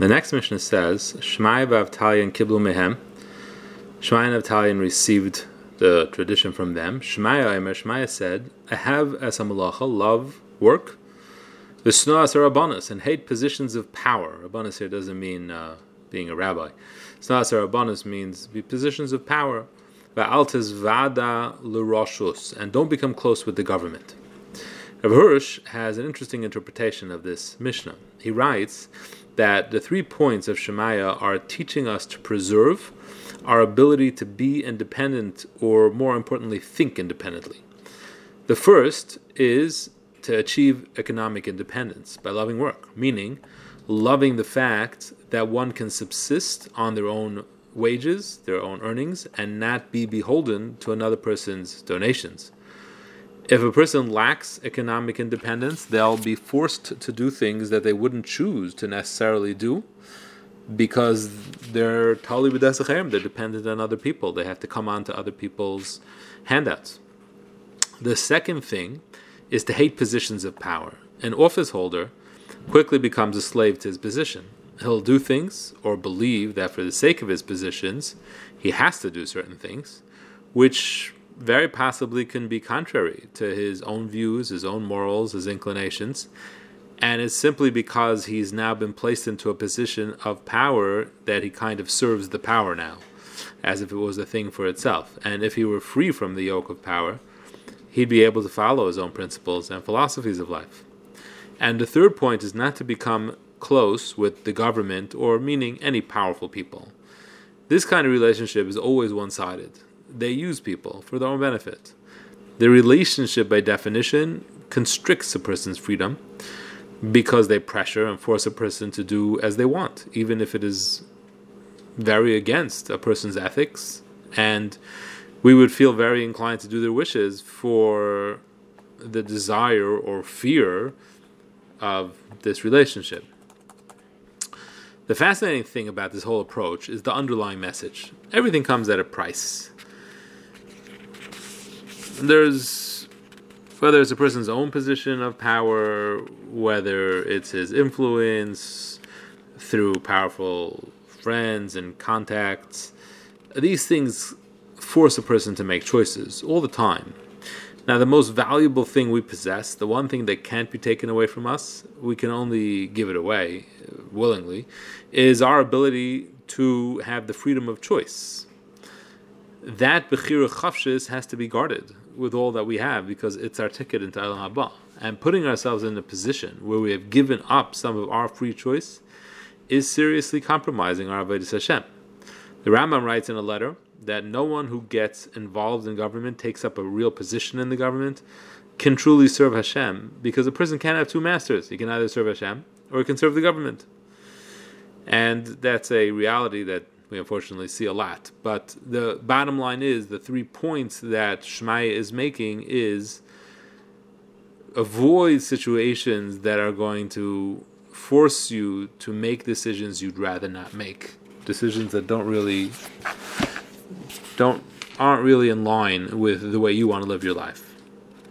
The next Mishnah says, Shmai v'Avtalion kiblu mehem. Shmai and Avtalion received the tradition from them. Shmaya Emer Shmaya said, I have as a malacha, love work, the snoas are rabbanas, and hate positions of power. Rabbanas here doesn't mean uh, being a rabbi. Snoas are rabbanas means be positions of power. Va'altes vada l'roshus, and don't become close with the government. Rav Hirsch has an interesting interpretation of this Mishnah. He writes that the three points of Shemaiah are teaching us to preserve our ability to be independent, or more importantly, think independently. The first is to achieve economic independence by loving work, meaning loving the fact that one can subsist on their own wages, their own earnings, and not be beholden to another person's donations. If a person lacks economic independence, they'll be forced to do things that they wouldn't choose to necessarily do because they're totally they're dependent on other people. They have to come on to other people's handouts. The second thing is to hate positions of power. An office holder quickly becomes a slave to his position. He'll do things or believe that for the sake of his positions, he has to do certain things, which very possibly can be contrary to his own views, his own morals, his inclinations. And it's simply because he's now been placed into a position of power that he kind of serves the power now, as if it was a thing for itself. And if he were free from the yoke of power, he'd be able to follow his own principles and philosophies of life. And the third point is not to become close with the government or meaning any powerful people. This kind of relationship is always one sided they use people for their own benefit. The relationship, by definition, constricts a person's freedom because they pressure and force a person to do as they want, even if it is very against a person's ethics. And we would feel very inclined to do their wishes for the desire or fear of this relationship. The fascinating thing about this whole approach is the underlying message. Everything comes at a price there's whether it's a person's own position of power, whether it's his influence through powerful friends and contacts, these things force a person to make choices all the time. Now, the most valuable thing we possess, the one thing that can't be taken away from us, we can only give it away uh, willingly, is our ability to have the freedom of choice. That Bechira Chofshis has to be guarded with all that we have because it's our ticket into Olam Haba. And putting ourselves in a position where we have given up some of our free choice is seriously compromising our Avodah Hashem. The Rambam writes in a letter that no one who gets involved in government, takes up a real position in the government, can truly serve Hashem because a person can't have two masters. He can either serve Hashem or he can serve the government. And that's a reality that we unfortunately see a lot. But the bottom line is the three points that Shmaya is making is avoid situations that are going to force you to make decisions you'd rather not make. Decisions that don't really don't aren't really in line with the way you want to live your life.